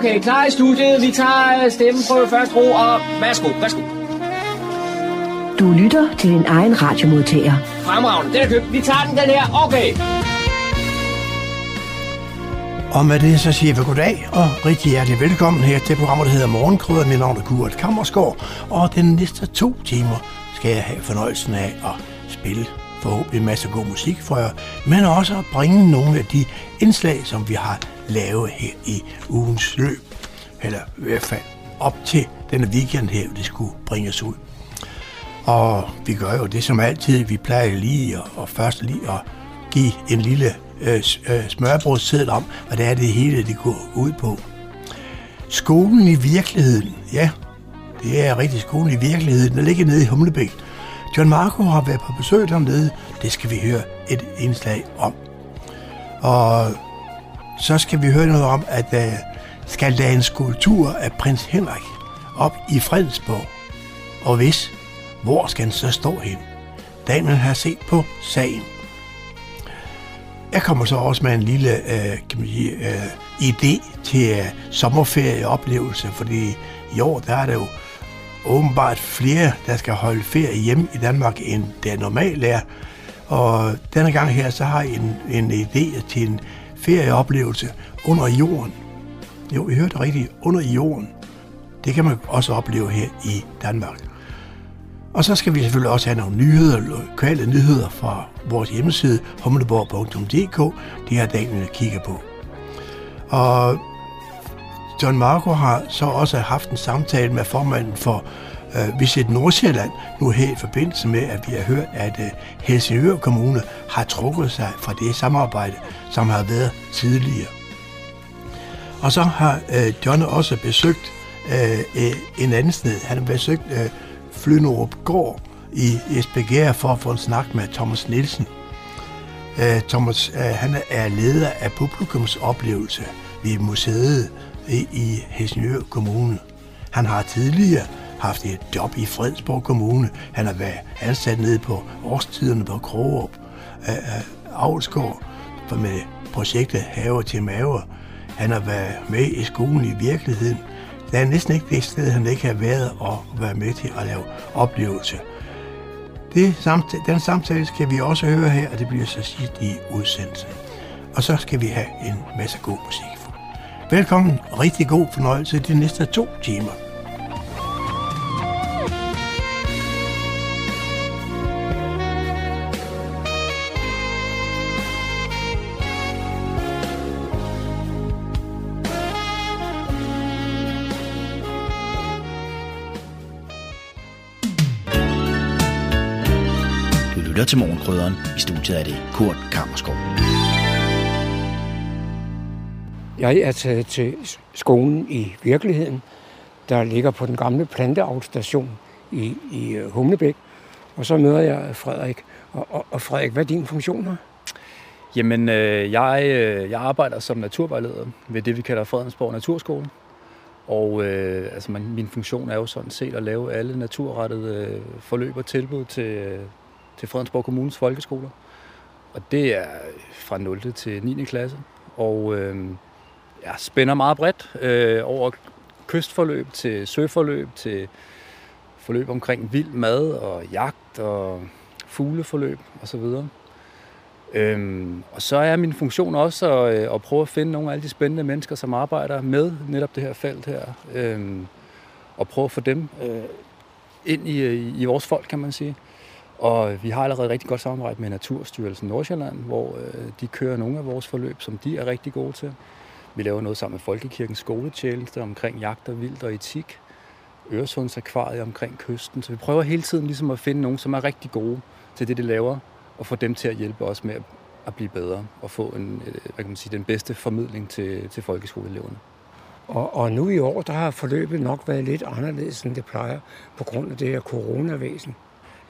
Okay, klar i studiet. Vi tager øh, stemmen på første ro, og værsgo, værsgo. Du lytter til din egen radiomodtager. Fremragende, den er købt. Vi tager den, den her. Okay. Og med det så siger vi goddag og rigtig hjertelig velkommen her til programmet, der hedder Morgenkrydder. Mit navn er Kurt Kammersgaard, og den næste to timer skal jeg have fornøjelsen af at spille forhåbentlig en masse god musik for jer, men også at bringe nogle af de indslag, som vi har lave her i ugens løb, eller i hvert fald op til denne weekend her, det skulle bringes ud. Og vi gør jo det som altid, vi plejer lige at, og først lige at give en lille øh, øh, om, hvad det er, det hele det går ud på. Skolen i virkeligheden, ja, det er rigtig skolen i virkeligheden, der ligger nede i Humlebæk. John Marco har været på besøg dernede, det skal vi høre et indslag om. Og så skal vi høre noget om, at uh, skal der en skulptur af prins Henrik op i Fredensborg. Og hvis, hvor skal den så stå hen? Daniel har set på sagen. Jeg kommer så også med en lille øh, kan man sige, øh, idé til øh, sommerferieoplevelse, fordi i år der er der jo åbenbart flere, der skal holde ferie hjemme i Danmark, end det normalt er. Og denne gang her, så har jeg en, en idé til en ferieoplevelse under jorden. Jo, I hørte rigtigt, under jorden. Det kan man også opleve her i Danmark. Og så skal vi selvfølgelig også have nogle nyheder, lokale nyheder fra vores hjemmeside, humleborg.dk. Det er dagen, vi kigger på. Og John Marco har så også haft en samtale med formanden for Øh, Visit Nordsjælland, nu her i forbindelse med, at vi har hørt, at øh, Helsingør Kommune har trukket sig fra det samarbejde, som har været tidligere. Og så har øh, John også besøgt øh, øh en anden sted. Han har besøgt øh, Gård i Esbjerg for at få en snak med Thomas Nielsen. Øh, Thomas øh, han er leder af publikumsoplevelse ved museet i, i Helsingør Kommune. Han har tidligere haft et job i Fredsborg Kommune. Han har været ansat nede på årstiderne på Krogerup, øh, øh, Avlsgård, med projektet Haver til Maver. Han har været med i skolen i virkeligheden. Der er næsten ikke det sted, han ikke har været og været med til at lave oplevelse. Det, samtale, den samtale skal vi også høre her, og det bliver så sidst i udsendelsen. Og så skal vi have en masse god musik. Velkommen, rigtig god fornøjelse de næste to timer. Lytter til Morgenkrydderen. I studiet er det Kurt Kammerskov. Jeg er taget til skolen i virkeligheden, der ligger på den gamle planteavlstation i, i øh, Humlebæk. Og så møder jeg Frederik. Og, og, og Frederik, hvad er din funktion her? Jamen, øh, jeg, øh, jeg arbejder som naturvejleder ved det, vi kalder Fredensborg Naturskole. Og øh, altså, man, min funktion er jo sådan set at lave alle naturrettede øh, forløb og tilbud til, øh, til Fredensborg Kommunes folkeskoler. Og det er fra 0. til 9. klasse. Og øh, jeg spænder meget bredt øh, over kystforløb til søforløb til forløb omkring vild mad og jagt og fugleforløb osv. Øhm, og så er min funktion også at, øh, at prøve at finde nogle af alle de spændende mennesker, som arbejder med netop det her felt her. Øhm, og prøve at få dem øh, ind i, øh, i vores folk, kan man sige. Og vi har allerede rigtig godt samarbejde med Naturstyrelsen Nordsjælland, hvor øh, de kører nogle af vores forløb, som de er rigtig gode til. Vi laver noget sammen med Folkekirkens skoletjeneste omkring jagt og vildt og etik. Øresundsakvariet omkring kysten. Så vi prøver hele tiden ligesom at finde nogen, som er rigtig gode til det, de laver, og få dem til at hjælpe os med at blive bedre og få en, øh, hvad kan man sige, den bedste formidling til, til folkeskoleeleverne. Og, og nu i år, der har forløbet nok været lidt anderledes, end det plejer, på grund af det her coronavæsen.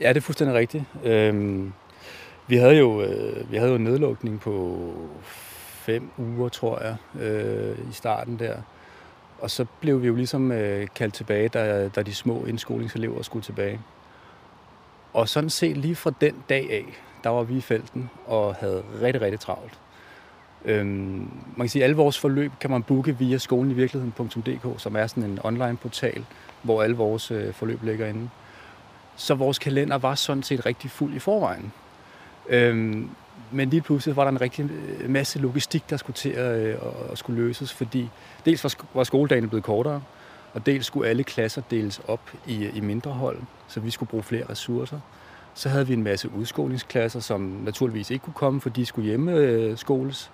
Ja, det er fuldstændig rigtigt. Øhm, vi havde jo øh, vi havde jo en nedlukning på fem uger, tror jeg, øh, i starten der. Og så blev vi jo ligesom øh, kaldt tilbage, da, da de små indskolingselever skulle tilbage. Og sådan set lige fra den dag af, der var vi i felten og havde rigtig, rigtig travlt. Øhm, man kan sige, at alle vores forløb kan man booke via skolen i virkeligheden.dk, som er sådan en online portal, hvor alle vores øh, forløb ligger inde. Så vores kalender var sådan set rigtig fuld i forvejen. Øhm, men lige pludselig var der en rigtig øh, masse logistik, der skulle til at, øh, at skulle løses, fordi dels var, var skoledagen blevet kortere, og dels skulle alle klasser deles op i, øh, i mindre hold, så vi skulle bruge flere ressourcer. Så havde vi en masse udskolingsklasser, som naturligvis ikke kunne komme, for de skulle hjemme øh, skoles.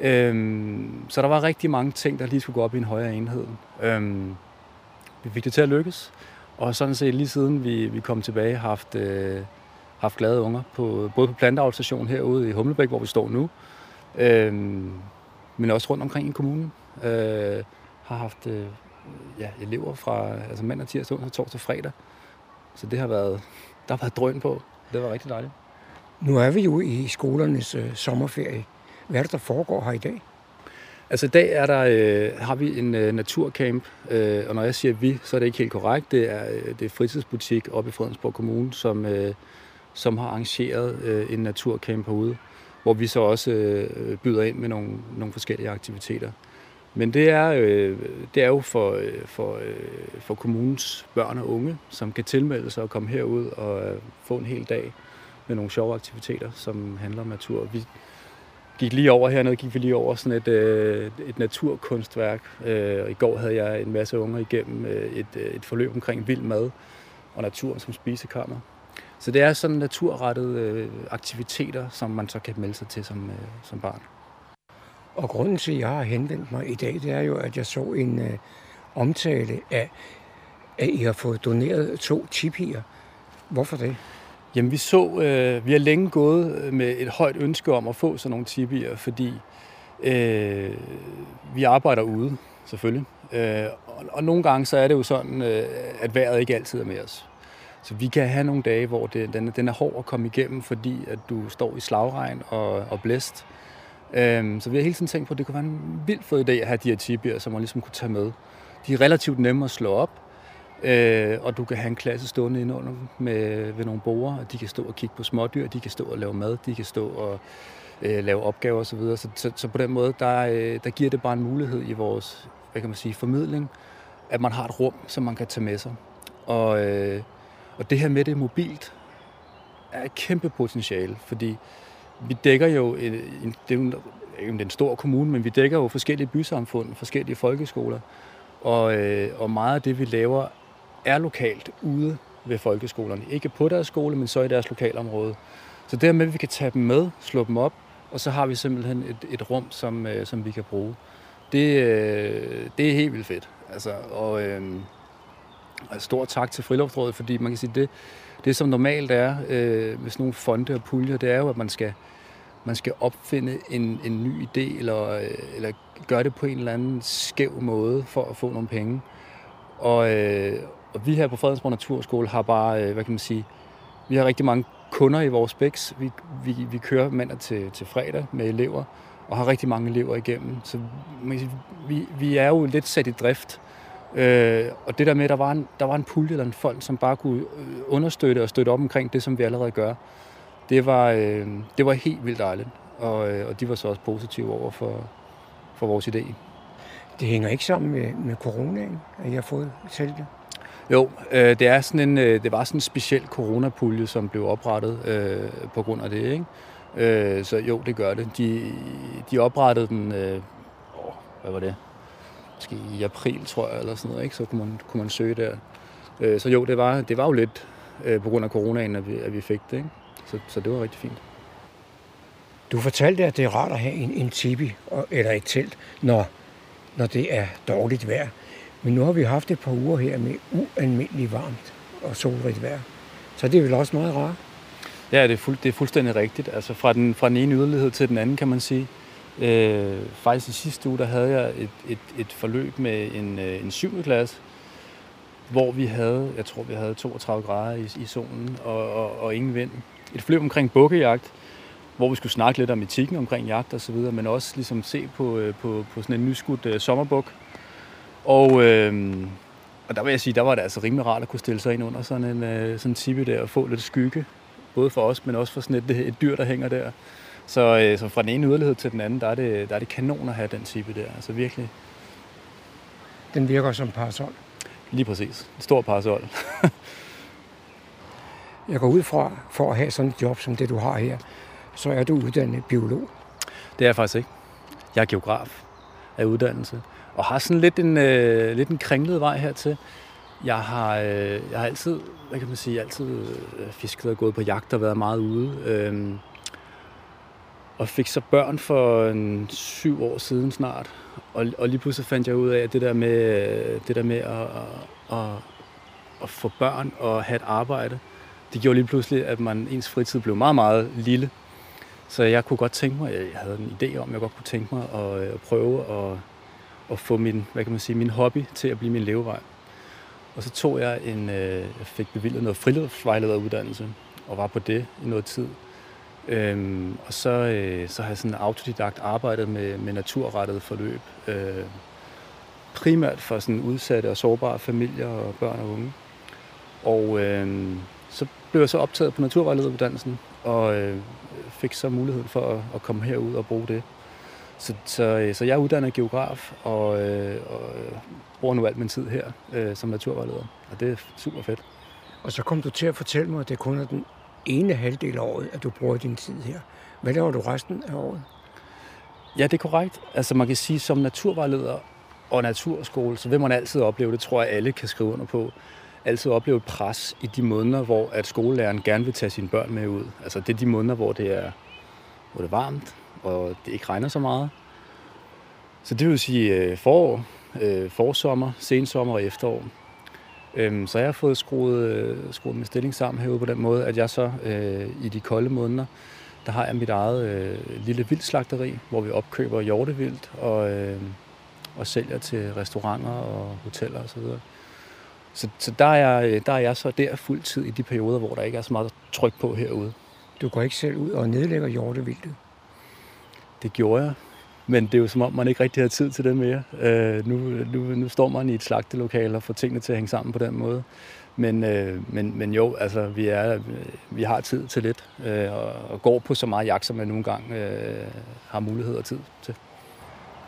Øhm, så der var rigtig mange ting, der lige skulle gå op i en højere enhed. Øhm, vi fik det til at lykkes, og sådan set lige siden vi, vi kom tilbage, har haft, øh, haft glade unger, på, både på planteavlstationen herude i Humlebæk, hvor vi står nu, øh, men også rundt omkring i kommunen. Øh, har haft øh, ja, elever fra altså mandag, tirsdag, onsdag, torsdag og fredag. Så det har været, der har været drøn på. Det var rigtig dejligt. Nu er vi jo i skolernes øh, sommerferie. Hvad er det, der foregår her i dag? Altså i dag er der, øh, har vi en øh, naturcamp, øh, og når jeg siger vi, så er det ikke helt korrekt. Det er, øh, det er fritidsbutik oppe i Fredensborg Kommune, som, øh, som har arrangeret øh, en naturcamp herude, hvor vi så også øh, byder ind med nogle, nogle forskellige aktiviteter. Men det er, øh, det er jo for, øh, for, øh, for kommunens børn og unge, som kan tilmelde sig og komme herud og øh, få en hel dag med nogle sjove aktiviteter, som handler om natur. Vi gik lige over hernede, gik vi lige over sådan et, øh, et naturkunstværk. Øh, og I går havde jeg en masse unger igennem øh, et, øh, et forløb omkring vild mad og natur som spisekammer. Så det er sådan naturrettede øh, aktiviteter, som man så kan melde sig til som, øh, som barn. Og grunden til, at jeg har henvendt mig i dag, det er jo, at jeg så en øh, omtale af, at I har fået doneret to tipier. Hvorfor det? Jamen vi så, øh, vi har længe gået øh, med et højt ønske om at få sådan nogle tipier, fordi øh, vi arbejder ude, selvfølgelig. Øh, og, og nogle gange så er det jo sådan, øh, at vejret ikke altid er med os. Så vi kan have nogle dage, hvor det, den, den er hård at komme igennem, fordi at du står i slagregn og, og blæst. Øhm, så vi har hele tiden tænkt på, at det kunne være en vild fed idé at have de her tibier, som man ligesom kunne tage med. De er relativt nemme at slå op, øh, og du kan have en klasse stående inde under med, ved nogle borer, og de kan stå og kigge på smådyr, de kan stå og lave mad, de kan stå og øh, lave opgaver osv. Så, så, så, så på den måde, der, øh, der giver det bare en mulighed i vores hvad kan man sige, formidling, at man har et rum, som man kan tage med sig. Og, øh, og det her med det mobilt er et kæmpe potentiale, fordi vi dækker jo, en, en, det er jo en, en stor kommune, men vi dækker jo forskellige bysamfund, forskellige folkeskoler. Og, øh, og meget af det, vi laver, er lokalt ude ved folkeskolerne. Ikke på deres skole, men så i deres lokalområde. Så dermed, at vi kan tage dem med, slå dem op, og så har vi simpelthen et, et rum, som, øh, som vi kan bruge. Det, øh, det er helt vildt fedt. Altså, og øh, stor tak til Friluftsrådet, fordi man kan sige, det, det som normalt er øh, med sådan nogle fonde og puljer, det er jo, at man skal, man skal opfinde en, en ny idé, eller, øh, eller gøre det på en eller anden skæv måde for at få nogle penge. Og, øh, og vi her på Fredensborg Naturskole har bare, øh, hvad kan man sige, vi har rigtig mange kunder i vores bæks. Vi, vi, vi kører mandag til, til fredag med elever, og har rigtig mange elever igennem. Så man kan sige, vi, vi er jo lidt sat i drift Øh, og det der med, at der var, en, der var en pulje eller en fond, som bare kunne øh, understøtte og støtte op omkring det, som vi allerede gør, det var, øh, det var helt vildt dejligt. Og, øh, og de var så også positive over for, for vores idé. Det hænger ikke sammen med, med coronaen, at jeg har fået selv det? Jo, øh, det, er sådan en, øh, det var sådan en speciel coronapulje, som blev oprettet øh, på grund af det. Ikke? Øh, så jo, det gør det. De, de oprettede den, øh, hvad var det? måske i april, tror jeg, eller sådan noget, ikke? så kunne man, kunne man søge der. Øh, så jo, det var, det var jo lidt øh, på grund af coronaen, at vi, at vi fik det. Ikke? Så, så det var rigtig fint. Du fortalte, at det er rart at have en, en tipi eller et telt, når, når det er dårligt vejr. Men nu har vi haft et par uger her med ualmindeligt varmt og solrigt vejr. Så det er vel også meget rart? Ja, det er, fuld, det er fuldstændig rigtigt. Altså fra den, fra den ene yderlighed til den anden, kan man sige. Øh, faktisk i sidste uge, der havde jeg et, et, et forløb med en, øh, en 7. klasse, hvor vi havde, jeg tror vi havde 32 grader i, i solen og, og, og ingen vind. Et forløb omkring bukkejagt, hvor vi skulle snakke lidt om etikken omkring jagt og så videre, men også ligesom se på, øh, på, på sådan en nyskudt øh, sommerbuk. Og, øh, og der vil jeg sige, der var det altså rimelig rart at kunne stille sig ind under sådan en uh, sådan tippe der og få lidt skygge. Både for os, men også for sådan et, et dyr, der hænger der Så, øh, så fra den ene yderlighed til den anden, der er, det, der er det kanon at have den type der. Altså virkelig. Den virker som parasol. Lige præcis. En stor parasol. Jeg går ud fra, for at have sådan et job som det, du har her, så er du uddannet biolog. Det er jeg faktisk ikke. Jeg er geograf af uddannelse, og har sådan lidt en, øh, lidt en kringlet vej hertil. Jeg har, øh, jeg har altid, hvad kan man sige, altid øh, fisket og gået på jagt og været meget ude. Øh, og fik så børn for en syv år siden snart. Og, og lige pludselig fandt jeg ud af, at det der med, øh, det der med at, at, at få børn og have et arbejde, det gjorde lige pludselig, at man, ens fritid blev meget, meget lille. Så jeg kunne godt tænke mig, jeg havde en idé om, jeg godt kunne tænke mig at, øh, at prøve at, at få min, hvad kan man sige, min hobby til at blive min levevej. Og så tog jeg en, øh, jeg fik bevilget noget friluftsvejlederuddannelse, og var på det i noget tid. Øhm, og så, øh, så har jeg sådan autodidakt arbejdet med, med naturrettede forløb. Øh, primært for sådan udsatte og sårbare familier og børn og unge. Og øh, så blev jeg så optaget på naturvejlederuddannelsen, og øh, fik så muligheden for at, at komme herud og bruge det. Så, så, øh, så jeg er uddannet geograf, og, øh, og bruger nu alt min tid her øh, som naturvejleder. Og det er super fedt. Og så kom du til at fortælle mig, at det kun er den ene halvdel af året, at du bruger din tid her. Hvad laver du resten af året? Ja, det er korrekt. Altså man kan sige, som naturvejleder og naturskole, så vil man altid opleve, det tror jeg alle kan skrive under på, altid opleve et pres i de måneder, hvor at skolelæreren gerne vil tage sine børn med ud. Altså det er de måneder, hvor det er, hvor det er varmt, og det ikke regner så meget. Så det vil sige øh, forår, øh, forsommer, sensommer og efterår. Øhm, så jeg har fået skruet, øh, skruet min stilling sammen herude på den måde, at jeg så øh, i de kolde måneder, der har jeg mit eget øh, lille vildslagteri, hvor vi opkøber hjortevildt og, øh, og sælger til restauranter og hoteller osv. Så, så, så der, er jeg, der er jeg så der fuldtid i de perioder, hvor der ikke er så meget tryk på herude. Du går ikke selv ud og nedlægger hjortevildtet? Det gjorde jeg, men det er jo som om, man ikke rigtig har tid til det mere. Øh, nu, nu, nu står man i et slagtelokale og får tingene til at hænge sammen på den måde. Men, øh, men, men jo, altså, vi, er, vi har tid til lidt, øh, og, og går på så meget jagt, som man nogle gange øh, har mulighed og tid til.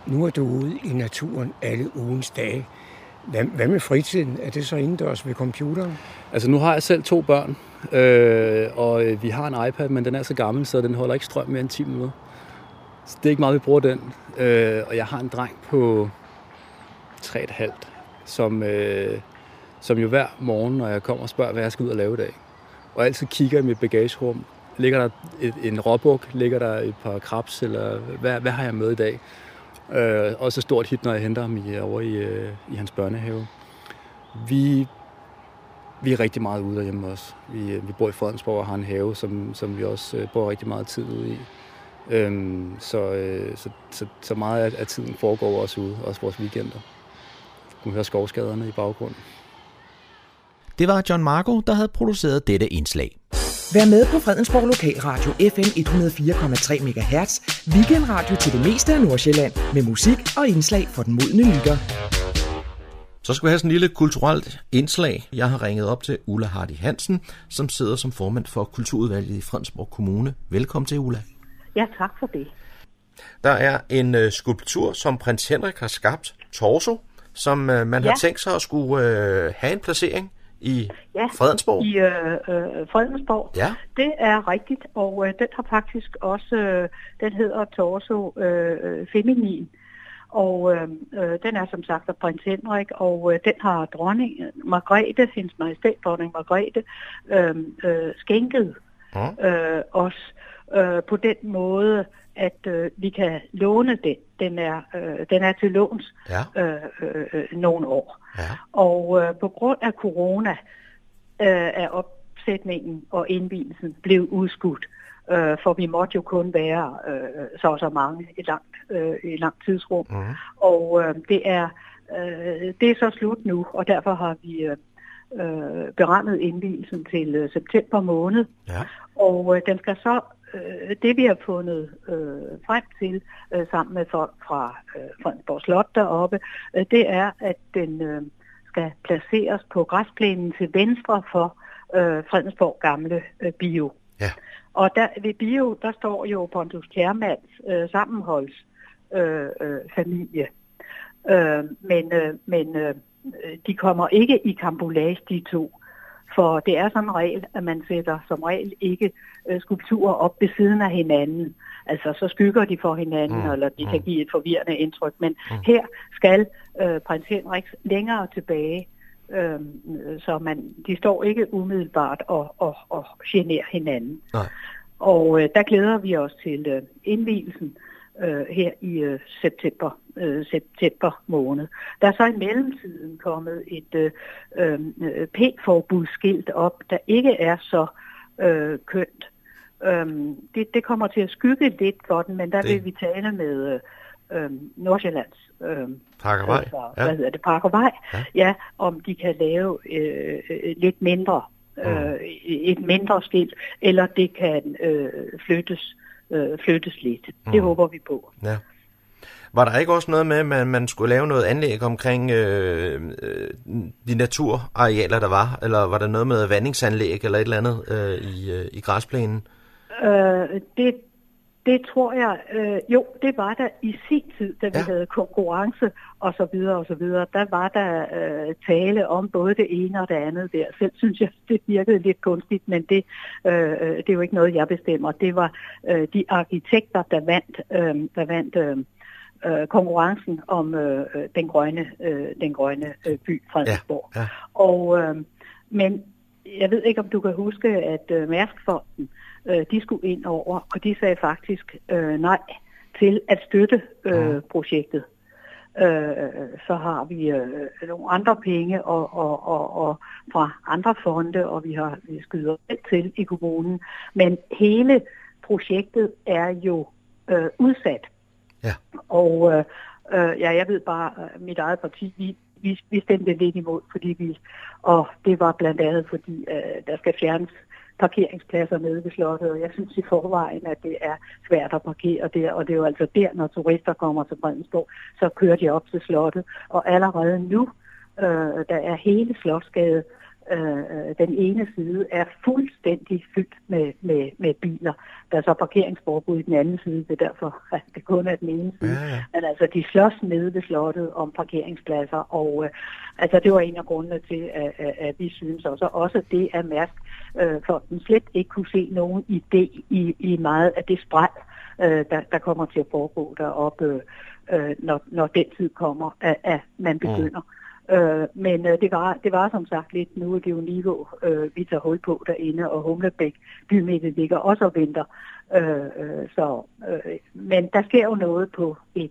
Nu er du ude i naturen alle ugens dage. Hvad, hvad med fritiden? Er det så indendørs ved computeren? Altså nu har jeg selv to børn, øh, og vi har en iPad, men den er så gammel, så den holder ikke strøm mere end 10 minutter. Så det er ikke meget, vi bruger den. Øh, og jeg har en dreng på 3,5, som, øh, som jo hver morgen, når jeg kommer og spørger, hvad jeg skal ud og lave i dag. Og altid kigger i mit bagagerum. Ligger der et, en råbuk? Ligger der et par krabs? Eller hvad, hvad har jeg med i dag? Øh, også stort hit, når jeg henter ham i, over i, øh, i hans børnehave. Vi, vi er rigtig meget ude derhjemme også. Vi, øh, vi bor i Fredensborg og har en have, som, som vi også øh, bor rigtig meget tid ude i. Øhm, så, øh, så, så, så meget af, af tiden foregår også ude, også vores weekender. Du kan høre skovskaderne i baggrunden. Det var John Marco, der havde produceret dette indslag. Vær med på Fredensborg Lokalradio FM 104,3 MHz. Weekendradio til det meste af Nordsjælland. Med musik og indslag for den modne lytter. Så skal vi have sådan en lille kulturelt indslag. Jeg har ringet op til Ulla Hardy Hansen, som sidder som formand for Kulturudvalget i Fredensborg Kommune. Velkommen til, Ulla. Ja, tak for det. Der er en uh, skulptur, som prins Henrik har skabt, Torso, som uh, man ja. har tænkt sig at skulle uh, have en placering i ja, Fredensborg. i øh, øh, Fredensborg. Ja. Det er rigtigt, og øh, den har faktisk også, øh, den hedder Torso øh, Feminin. Og øh, øh, den er som sagt af prins Henrik, og øh, den har dronning Margrethe, hendes majestæt dronning Margrethe, øh, øh, skænket ja. øh, os øh, på den måde, at øh, vi kan låne den. Den er, øh, den er til låns ja. øh, øh, nogle år. Ja. Og øh, på grund af corona øh, er opsætningen og indvielsen blevet udskudt. Øh, for vi måtte jo kun være øh, så og så mange i langt, øh, i langt tidsrum. Mm. Og øh, det er øh, det er så slut nu, og derfor har vi øh, øh, berammet indvielsen til øh, september måned. Ja. Og øh, den skal så øh, det vi har fundet øh, frem til øh, sammen med folk fra øh, Fredensborg Slot deroppe, øh, det er, at den øh, skal placeres på græsplænen til venstre for øh, Fredensborg Gamle øh, Bio. Ja. Og der, ved bio, der står jo Pontus Kjærmands øh, sammenholds øh, øh, familie. Øh, men øh, men øh, de kommer ikke i kambolage, de to. For det er sådan en regel, at man sætter som regel ikke øh, skulpturer op ved siden af hinanden. Altså så skygger de for hinanden, mm. eller de kan give et forvirrende indtryk. Men mm. her skal øh, prins Henrik længere tilbage, øh, så man, de står ikke umiddelbart og, og, og generer hinanden. Nej. Og øh, der glæder vi os til øh, indvielsen øh, her i øh, september, øh, september måned. Der er så i mellemtiden kommet et øh, øh, p-forbudsskilt op, der ikke er så øh, kønt. Øhm, det, det kommer til at skygge lidt for den, men der det. vil vi tale med øh, øh, Nordsjællands øh, Parkervej. Altså, ja. Hvad hedder det? Parkervej. Ja. ja, om de kan lave øh, lidt mindre, øh, et mindre skilt, eller det kan øh, flyttes, øh, flyttes lidt. Mm. Det håber vi på. Ja. Var der ikke også noget med, at man, man skulle lave noget anlæg omkring øh, øh, de naturarealer, der var? Eller var der noget med vandingsanlæg eller et eller andet øh, i, øh, i græsplænen? Øh, det, det tror jeg, øh, jo, det var der i sin tid, da vi ja. havde konkurrence og så videre og så videre. Der var der øh, tale om både det ene og det andet der. Selv synes jeg, det virkede lidt kunstigt, men det, øh, det er jo ikke noget, jeg bestemmer. Det var øh, de arkitekter, der vandt, øh, der vandt øh, øh, konkurrencen om øh, den grønne, øh, den grønne øh, by, Fredensborg. Ja. Ja. Og, øh, men jeg ved ikke, om du kan huske, at øh, Mærskfonden, øh, de skulle ind over, og de sagde faktisk øh, nej til at støtte øh, projektet. Øh, så har vi øh, nogle andre penge og, og, og, og fra andre fonde, og vi har vi skyder alt til i kommunen. Men hele projektet er jo øh, udsat. Ja. Og øh, øh, ja, jeg ved bare, at mit eget parti, vi, vi, vi stemte lidt imod, fordi vi, og det var blandt andet fordi, øh, der skal fjernes parkeringspladser nede ved slottet, og jeg synes i forvejen, at det er svært at parkere der, og det er jo altså der, når turister kommer til Fredensborg, så kører de op til slottet, og allerede nu, øh, der er hele Slotsgade øh, den ene side er fuldstændig fyldt med, med, med biler. Der er så parkeringsforbud i den anden side, det er derfor, at det kun er den ene side. Ja, ja. Men altså, de slås nede ved slottet om parkeringspladser, og øh, altså, det var en af grundene til, at, at, at vi synes også, også det er Mærsk, øh, for den slet ikke kunne se nogen idé i, i meget af det spræl, øh, der, der kommer til at foregå deroppe, øh, når, når den tid kommer, at, at man mm. begynder. Mm Øh, men øh, det, var, det var som sagt lidt nu er det jo niveau, øh, vi tager hul på derinde, og Humlebæk bymidte ligger også og venter. Øh, øh, så, øh, men der sker jo noget på et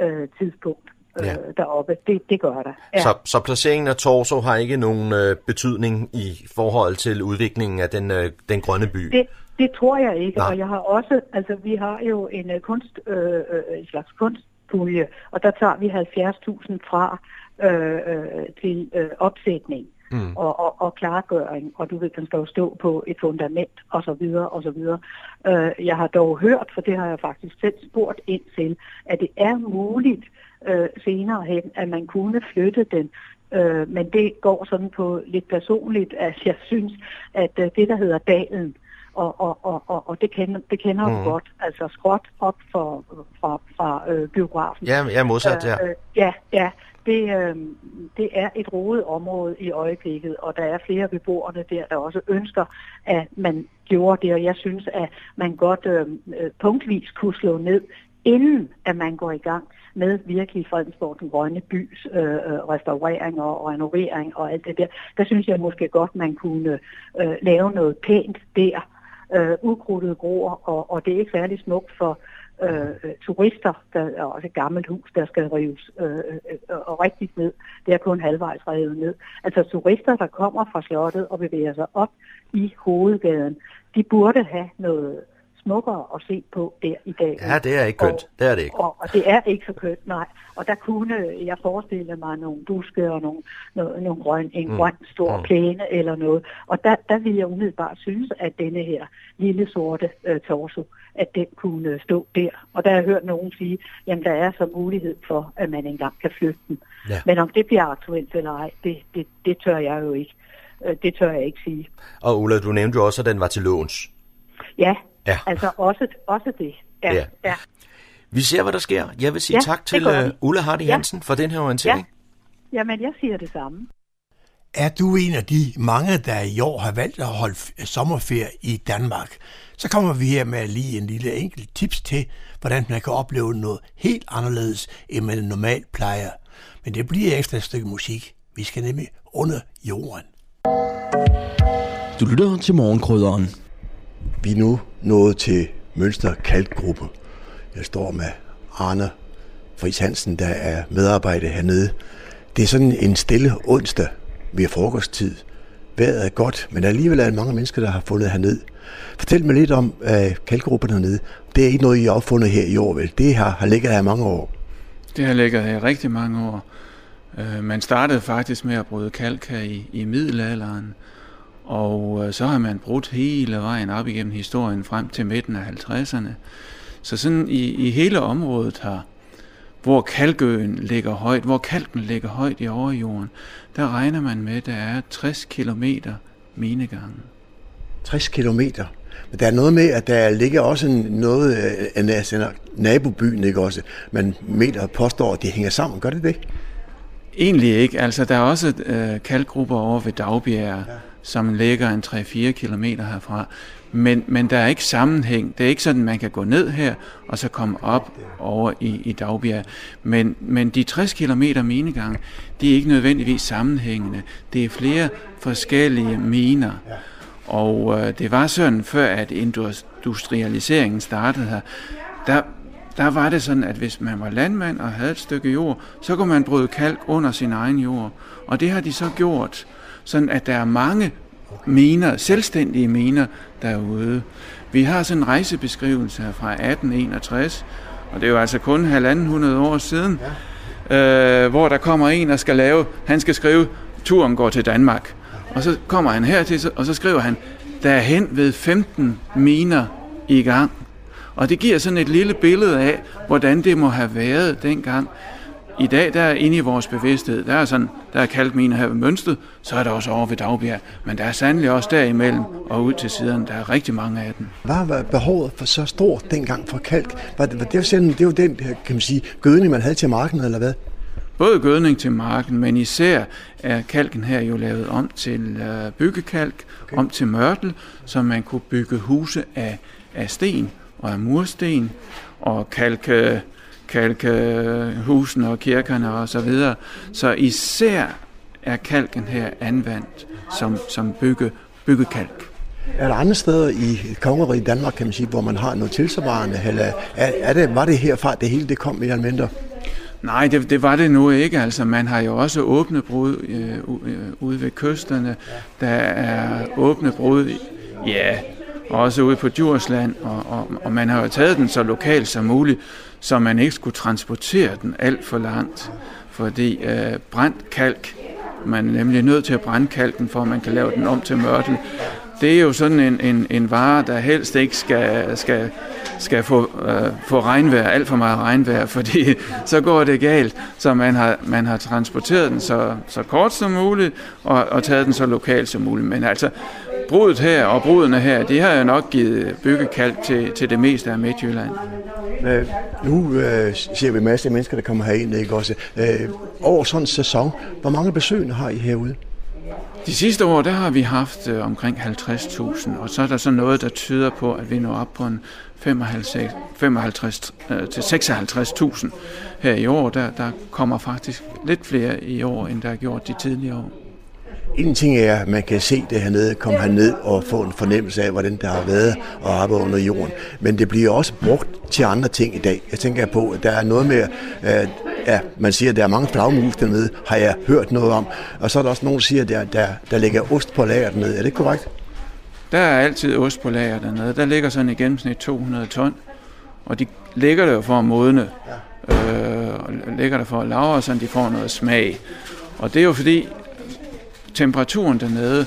øh, tidspunkt øh, ja. deroppe. Det, det gør der. Ja. Så, så placeringen af Torso har ikke nogen øh, betydning i forhold til udviklingen af den, øh, den grønne by? Det, det tror jeg ikke, Nej. og jeg har også, altså vi har jo en uh, kunst, øh, øh, en slags kunstpulje, og der tager vi 70.000 fra øh, øh, til øh, opsætning mm. og, og, og klargøring, og du ved, den skal jo stå på et fundament, og så videre, og så videre. Øh, jeg har dog hørt, for det har jeg faktisk selv spurgt ind til, at det er muligt øh, senere hen, at man kunne flytte den Øh, men det går sådan på lidt personligt, at jeg synes, at øh, det, der hedder dalen, og, og, og, og, og det kender, det kender mm. du godt, altså skråt op for, fra, fra øh, biografen. Ja, jeg er modsat, ja. Øh, ja, ja, det, øh, det er et rodet område i øjeblikket, og der er flere beboerne der, der også ønsker, at man gjorde det, og jeg synes, at man godt øh, øh, punktvis kunne slå ned, inden at man går i gang med virkelig Fredensborg, den grønne bys øh, øh restaurering og renovering og alt det der. Der synes jeg måske godt, man kunne øh, lave noget pænt der, øh, ukrudtet gror, og, og det er ikke særlig smukt for øh, turister, der er også et gammelt hus, der skal rives øh, øh, og rigtigt ned. Det er kun halvvejs revet ned. Altså turister, der kommer fra slottet og bevæger sig op i hovedgaden, de burde have noget smukkere at se på der i dag. Ja, det er ikke kønt. Og, det er det ikke. Og, og det er ikke så kønt, nej. Og der kunne jeg forestille mig nogle buske og nogle, nogle, nogle grøn, en mm. grøn stor mm. plæne eller noget. Og der, der ville jeg umiddelbart synes, at denne her lille sorte øh, torso, at den kunne stå der. Og der har jeg hørt nogen sige, jamen der er så mulighed for, at man engang kan flytte den. Ja. Men om det bliver aktuelt eller ej, det, det, det tør jeg jo ikke. Øh, det tør jeg ikke sige. Og Ulla, du nævnte jo også, at den var til låns. Ja, Ja. altså også, også det. Ja, Ja. ja. ja. Vi ser, hvad der sker. Jeg vil sige Ja, tak til uh, Ulla Hardy Ja. Hansen for den her orientering. Jamen, jeg siger det samme. Er du en af de mange, der i år har valgt at holde sommerferie i Danmark, så kommer vi her med lige en lille enkelt tips til, hvordan man kan opleve noget helt anderledes, end man normalt plejer. Men det bliver efter et stykke musik. Vi skal nemlig under jorden. Du lytter til morgenkrydderen. Vi er nu nået til Mønster Kalkgruppe. Jeg står med Arne Friis Hansen, der er medarbejder hernede. Det er sådan en stille onsdag. Vi har frokosttid. Vejret er godt, men alligevel er der mange mennesker, der har fundet herned. Fortæl mig lidt om øh, kalkgruppen hernede. Det er ikke noget, I har opfundet her i år, vel? Det har, har ligget her i mange år. Det har ligget her i rigtig mange år. Øh, Man startede faktisk med at bryde kalk her i, i middelalderen, og øh, så har man brudt hele vejen op igennem historien frem til midten af 50'erne. Så sådan i, i hele området har hvor kalkøen ligger højt, hvor kalken ligger højt i overjorden, der regner man med, at der er 60 kilometer minegange. 60 kilometer. Men der er noget med, at der ligger også noget af en, altså, nabobyen, ikke også? Man mener påstår, at de hænger sammen. Gør det det? Egentlig ikke. Altså, der er også øh, kalkgrupper over ved Dagbjerg, ja. som ligger en 3-4 kilometer herfra. Men, men der er ikke sammenhæng. Det er ikke sådan, man kan gå ned her, og så komme op over i, i Dagbjerg. Men, men de 60 kilometer minegang, de er ikke nødvendigvis sammenhængende. Det er flere forskellige miner. Og øh, det var sådan, før at industrialiseringen startede her, der, der var det sådan, at hvis man var landmand og havde et stykke jord, så kunne man bryde kalk under sin egen jord. Og det har de så gjort, sådan at der er mange miner, selvstændige miner derude. Vi har sådan en rejsebeskrivelse her fra 1861, og det er jo altså kun halvanden hundrede år siden, ja. øh, hvor der kommer en og skal lave, han skal skrive, turen går til Danmark. Og så kommer han hertil, og så skriver han, der er hen ved 15 miner i gang. Og det giver sådan et lille billede af, hvordan det må have været dengang. I dag, der er inde i vores bevidsthed, der er sådan, der er kalkminer her ved Mønsted, så er der også over ved Dagbjerg. Men der er sandelig også derimellem og ud til siderne, der er rigtig mange af dem. Hvad var behovet for så stort dengang for kalk? Var det, var det, sådan, det var den, kan man sige, gødning, man havde til marken, eller hvad? Både gødning til marken, men især er kalken her jo lavet om til øh, byggekalk, okay. om til mørtel, så man kunne bygge huse af, af sten og af mursten og kalke, kalke husene og kirkerne og så videre. Så især er kalken her anvendt som, som bygge, byggekalk. Er der andre steder i kongeriget Danmark, kan man sige, hvor man har noget tilsvarende? Eller er, er det, var det herfra, det hele det kom mere eller mindre? Nej, det, det var det nu ikke. Altså, man har jo også åbne brud øh, ude ved kysterne. Der er åbne brud, ja, også ude på Djursland, og, og, og man har jo taget den så lokalt som muligt, så man ikke skulle transportere den alt for langt. Fordi øh, brændt kalk, man er nemlig nødt til at brænde kalken, for at man kan lave den om til mørtel. Det er jo sådan en, en, en vare, der helst ikke skal, skal, skal få, øh, få regnvejr, alt for meget regnvejr, fordi så går det galt. Så man har, man har transporteret den så, så kort som muligt, og, og taget den så lokalt som muligt. Men altså, brudet her og brudene her, de har jo nok givet byggekald til, til det meste af Midtjylland. Øh, nu øh, ser vi masser af mennesker, der kommer herind, ikke også? Øh, over sådan en sæson, hvor mange besøgende har I herude? De sidste år, der har vi haft øh, omkring 50.000, og så er der så noget, der tyder på, at vi når op på en 55, 55 øh, til 56.000 her i år. Der, der kommer faktisk lidt flere i år, end der er gjort de tidligere år. En ting er, at man kan se det hernede, komme herned og få en fornemmelse af, hvordan der har været at arbejde under jorden. Men det bliver også brugt til andre ting i dag. Jeg tænker på, at der er noget med, at ja, man siger, at der er mange flagmus dernede, har jeg hørt noget om. Og så er der også nogen, der siger, at der, der, der ligger ost på lager dernede. Er det korrekt? Der er altid ost på lager dernede. Der ligger sådan i gennemsnit 200 ton. Og de ligger der for at modne. Øh, og ligger der for at lave, så de får noget smag. Og det er jo fordi, temperaturen dernede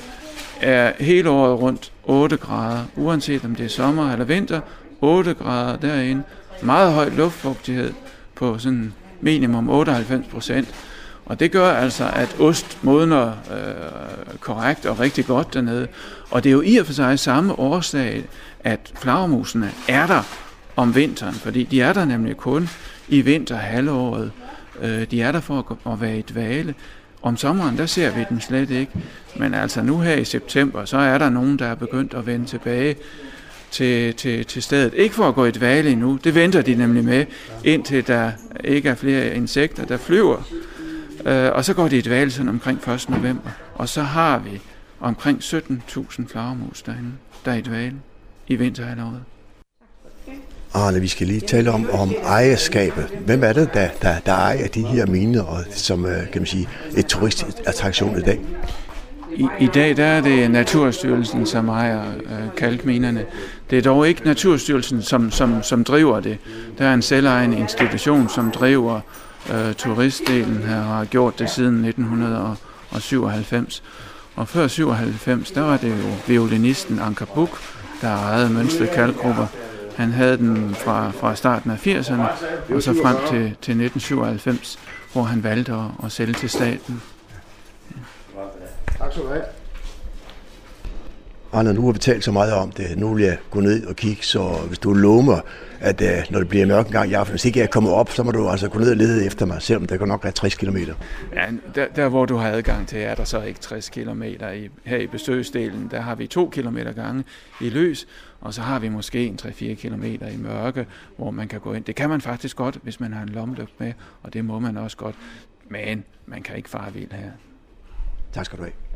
er hele året rundt 8 grader, uanset om det er sommer eller vinter, 8 grader derinde. Meget høj luftfugtighed på sådan minimum 98 procent. Og det gør altså, at ost modner øh, korrekt og rigtig godt dernede. Og det er jo i og for sig samme årsag, at flagermusene er der om vinteren, fordi de er der nemlig kun i vinterhalvåret. Øh, de er der for at være i dvale. Om sommeren, der ser vi dem slet ikke. Men altså nu her i september, så er der nogen, der er begyndt at vende tilbage til, til, til stedet. Ikke for at gå i dvale endnu, det venter de nemlig med, indtil der ikke er flere insekter, der flyver. Øh, og så går de i dvale sådan omkring 1. november. Og så har vi omkring 17.000 flagermus derinde, der er i dvale i vinterhalvåret. Arne, vi skal lige tale om, om ejerskabet. Hvem er det, der, der, der ejer de her miner, og som øh, kan man sige, et turistattraktion i dag? I, I dag der er det Naturstyrelsen, som ejer øh, kalkminerne. Det er dog ikke Naturstyrelsen, som, som, som driver det. Der er en selvejende institution, som driver øh, turistdelen her, og har gjort det siden 1997. Og før 97, der var det jo violinisten Anker Buk, der ejede Mønsted Kalkgrupper. Han havde den fra, fra starten af 80'erne og så frem til, til 1997, hvor han valgte at, at sælge til staten. Tak skal du have. Arne, nu har vi talt så meget om det. Nu vil jeg gå ned og kigge, så hvis du lover mig, at uh, når det bliver mørk en gang i aften, hvis ikke jeg kommer op, så må du altså gå ned og lede efter mig, selvom det kan nok være 60 km. Ja, der, der hvor du har adgang til, er der så ikke 60 km. I, her i besøgsdelen, der har vi 2 km gange i løs, og så har vi måske en 3-4 km i mørke, hvor man kan gå ind. Det kan man faktisk godt, hvis man har en lommelygt med, og det må man også godt. Men man kan ikke fare vild her. Tak skal du have.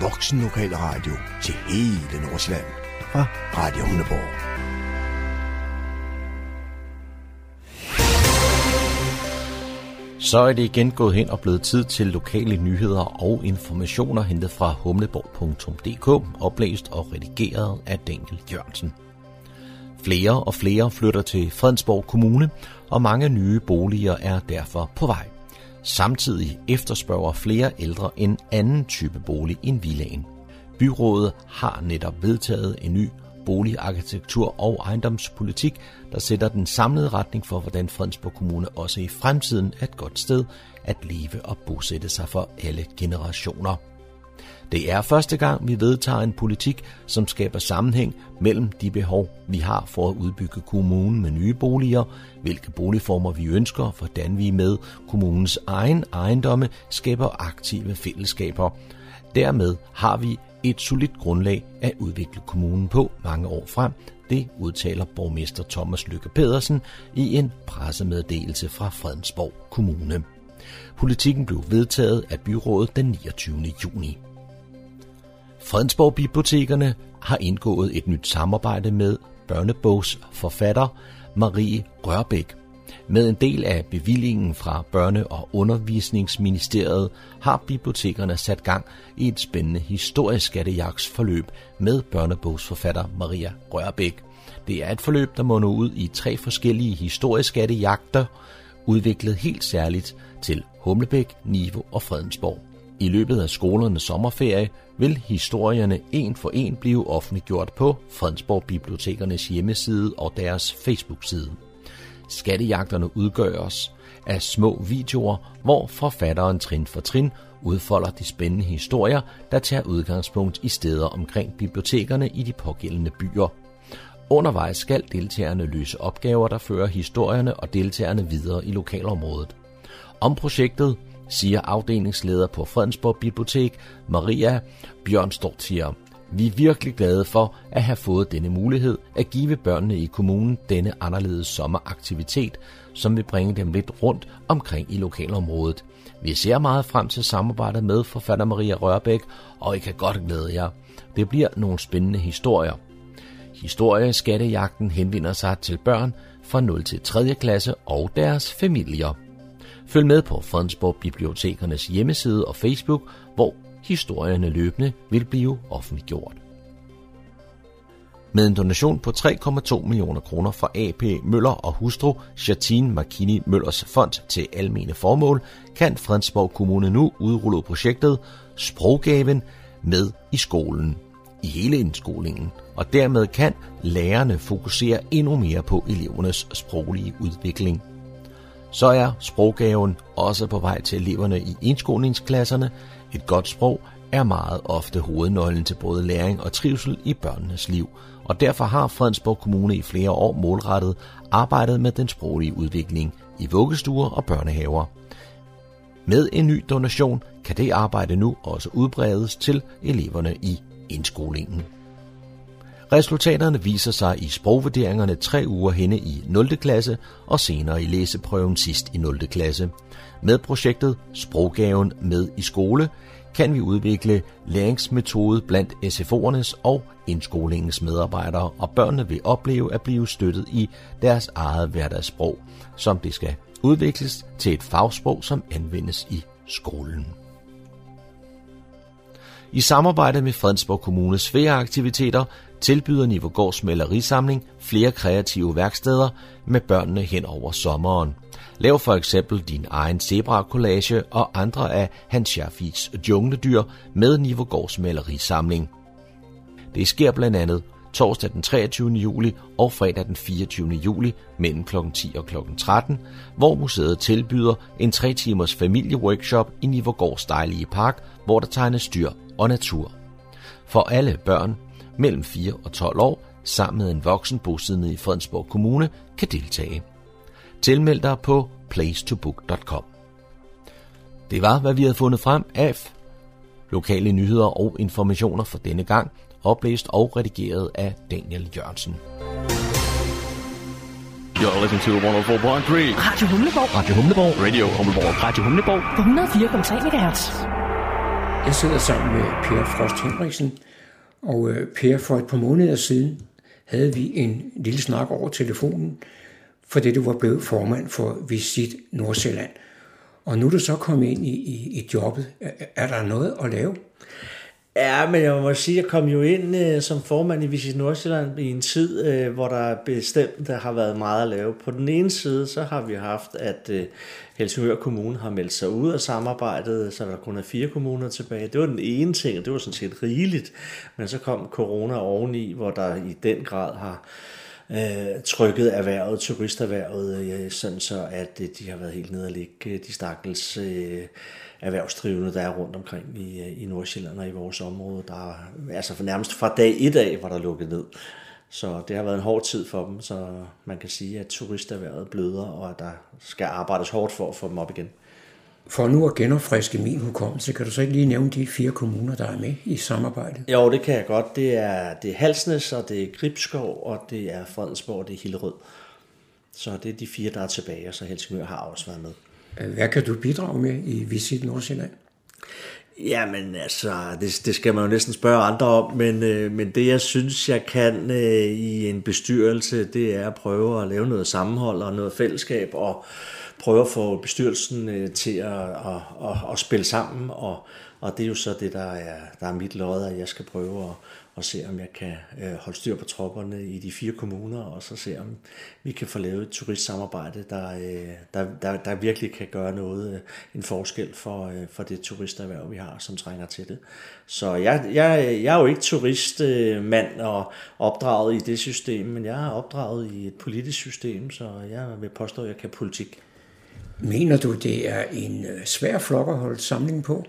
Voksen lokal radio til hele Nordsjælland fra Radio Hundeborg. Så er det igen gået hen og blevet tid til lokale nyheder og informationer hentet fra humleborg.dk, oplæst og redigeret af Daniel Jørgensen. Flere og flere flytter til Fredensborg Kommune, og mange nye boliger er derfor på vej. Samtidig efterspørger flere ældre en anden type bolig end villaen. Byrådet har netop vedtaget en ny boligarkitektur og ejendomspolitik, der sætter den samlede retning for, hvordan Fredensborg Kommune også i fremtiden er et godt sted at leve og bosætte sig for alle generationer. Det er første gang, vi vedtager en politik, som skaber sammenhæng mellem de behov, vi har for at udbygge kommunen med nye boliger, hvilke boligformer vi ønsker, hvordan vi med kommunens egen ejendomme skaber aktive fællesskaber. Dermed har vi et solidt grundlag at udvikle kommunen på mange år frem. Det udtaler borgmester Thomas Lykke Pedersen i en pressemeddelelse fra Fredensborg Kommune. Politikken blev vedtaget af byrådet den 29. juni. Fredensborg Bibliotekerne har indgået et nyt samarbejde med børnebogs forfatter Marie Rørbæk. Med en del af bevillingen fra Børne- og Undervisningsministeriet har bibliotekerne sat gang i et spændende historisk skattejagtsforløb med børnebogsforfatter Maria Rørbæk. Det er et forløb, der munder ud i tre forskellige historiske skattejagter, udviklet helt særligt til Humlebæk, Nivo og Fredensborg. I løbet af skolernes sommerferie vil historierne en for en blive offentliggjort på Fredensborg Bibliotekernes hjemmeside og deres Facebook-side. Skattejagterne udgøres af små videoer, hvor forfatteren trin for trin udfolder de spændende historier, der tager udgangspunkt i steder omkring bibliotekerne i de pågældende byer. Undervejs skal deltagerne løse opgaver, der fører historierne og deltagerne videre i lokalområdet. Om projektet siger afdelingsleder på Fredensborg Bibliotek, Maria Bjørnstortier. Vi er virkelig glade for at have fået denne mulighed at give børnene i kommunen denne anderledes sommeraktivitet, som vil bringe dem lidt rundt omkring i lokalområdet. Vi ser meget frem til samarbejdet med forfatter Maria Rørbæk, og I kan godt glæde jer. Det bliver nogle spændende historier. Historieskattejagten henvender sig til børn fra 0 til 3. klasse og deres familier. Følg med på Fredensborg Bibliotekernes hjemmeside og Facebook, hvor historierne løbende vil blive offentliggjort. Med en donation på 3,2 millioner kroner fra AP Møller og hustru Chatin Markini Møllers fond til almene formål, kan Fredensborg Kommune nu udrulle projektet Sproggaven med i skolen. i hele indskolingen, og dermed kan lærerne fokusere endnu mere på elevernes sproglige udvikling. Så er sproggaven også på vej til eleverne i indskolingsklasserne. Et godt sprog er meget ofte hovednøglen til både læring og trivsel i børnenes liv, og derfor har Fredensborg Kommune i flere år målrettet arbejdet med den sproglige udvikling i vuggestuer og børnehaver. Med en ny donation kan det arbejde nu også udbredes til eleverne i indskolingen. Resultaterne viser sig i sprogvurderingerne tre uger henne i 0. klasse og senere i læseprøven sidst i 0. klasse. Med projektet Sproggaven med i skole kan vi udvikle læringsmetode blandt SFO'ernes og indskolingens medarbejdere, og børnene vil opleve at blive støttet i deres eget hverdagssprog, som det skal udvikles til et fagsprog, som anvendes i skolen. I samarbejde med Fredensborg Kommunes flere aktiviteter tilbyder Nivogårds malerisamling flere kreative værksteder med børnene hen over sommeren. Lav for eksempel din egen zebra-collage og andre af Hans Schaffis jungledyr med Nivogårds malerisamling. Det sker blandt andet torsdag den 23. juli og fredag den 24. juli mellem kl. 10 og kl. 13, hvor museet tilbyder en 3 timers familieworkshop i Nivogårds dejlige park, hvor der tegnes dyr og natur. For alle børn mellem 4 og 12 år, sammen med en voksen bosiddende i Fredensborg Kommune, kan deltage. Tilmeld dig på placetobook.com. Det var, hvad vi havde fundet frem af lokale nyheder og informationer for denne gang, oplæst og redigeret af Daniel Jørgensen. You're listening to 104.3 Radio Humleborg. Radio Humleborg. Radio Humleborg. Radio Humleborg. På 104,3 MHz. Jeg sidder sammen med Per Frost Henriksen, og øh, Per, for et par måneder siden havde vi en lille snak over telefonen, fordi du var blevet formand for Visit Nordsjælland. Og nu er du så kommet ind i, i, i jobbet. Er, er der noget at lave? Ja, men jeg må sige, at jeg kom jo ind øh, som formand i Visit Nordsjælland i en tid, øh, hvor der bestemt der har været meget at lave. På den ene side, så har vi haft, at øh, Helsingør Kommune har meldt sig ud af samarbejdet, så der kun er fire kommuner tilbage. Det var den ene ting, og det var sådan set rigeligt. Men så kom corona oveni, hvor der i den grad har øh, trykket erhvervet, turisterhvervet, øh, sådan så at øh, de har været helt nede og ligge øh, de stakkels øh, erhvervsdrivende, der er rundt omkring i, øh, i Nordsjælland og i vores område. Der, altså for nærmest fra dag et af var der lukket ned. Så det har været en hård tid for dem, så man kan sige, at turisterhvervet bløder, og at der skal arbejdes hårdt for at få dem op igen. For nu at genopfriske min hukommelse, kan du så ikke lige nævne de fire kommuner, der er med i samarbejdet? Jo, det kan jeg godt. Det er, det er Halsnes, og det er Gribskov, og det er Fredensborg, og det er Hillerød. Så det er de fire, der er tilbage, og så Helsingør har også været med. Hvad kan du bidrage med i Visit Nordsjælland? Jamen altså, det, det skal man jo næsten spørge andre om, men, øh, men det jeg synes, jeg kan øh, i en bestyrelse, det er at prøve at lave noget sammenhold og noget fællesskab, og prøve at få bestyrelsen øh, til at, at, at, at spille sammen, og, og det er jo så det, der er, der er mit lod, at jeg skal prøve at, og se, om jeg kan øh, holde styr på tropperne i de fire kommuner, og så se, om vi kan få lavet et turistsamarbejde, der, øh, der, der, der virkelig kan gøre noget, øh, en forskel for, øh, for det turisterhverv, vi har, som trænger til det. Så jeg, jeg, jeg er jo ikke turistmand og opdraget i det system, men jeg er opdraget i et politisk system, så jeg vil påstå, at jeg kan politik. Mener du, det er en øh, svær flok at holde samling på?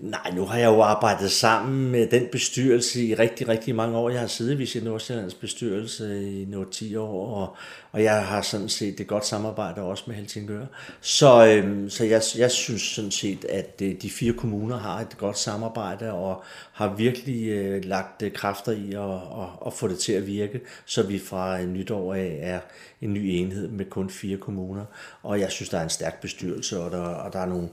Nej, nu har jeg jo arbejdet sammen med den bestyrelse i rigtig, rigtig mange år. Jeg har siddet i Nordsjællands bestyrelse i nogle 10 år, og, og jeg har sådan set det godt samarbejde også med Helsingør. Så, øhm, så jeg, jeg synes sådan set, at øh, de fire kommuner har et godt samarbejde, og har virkelig øh, lagt øh, kræfter i at, at, at få det til at virke, så vi fra øh, nytår af er en ny enhed med kun fire kommuner. Og jeg synes, der er en stærk bestyrelse, og der, og der er nogle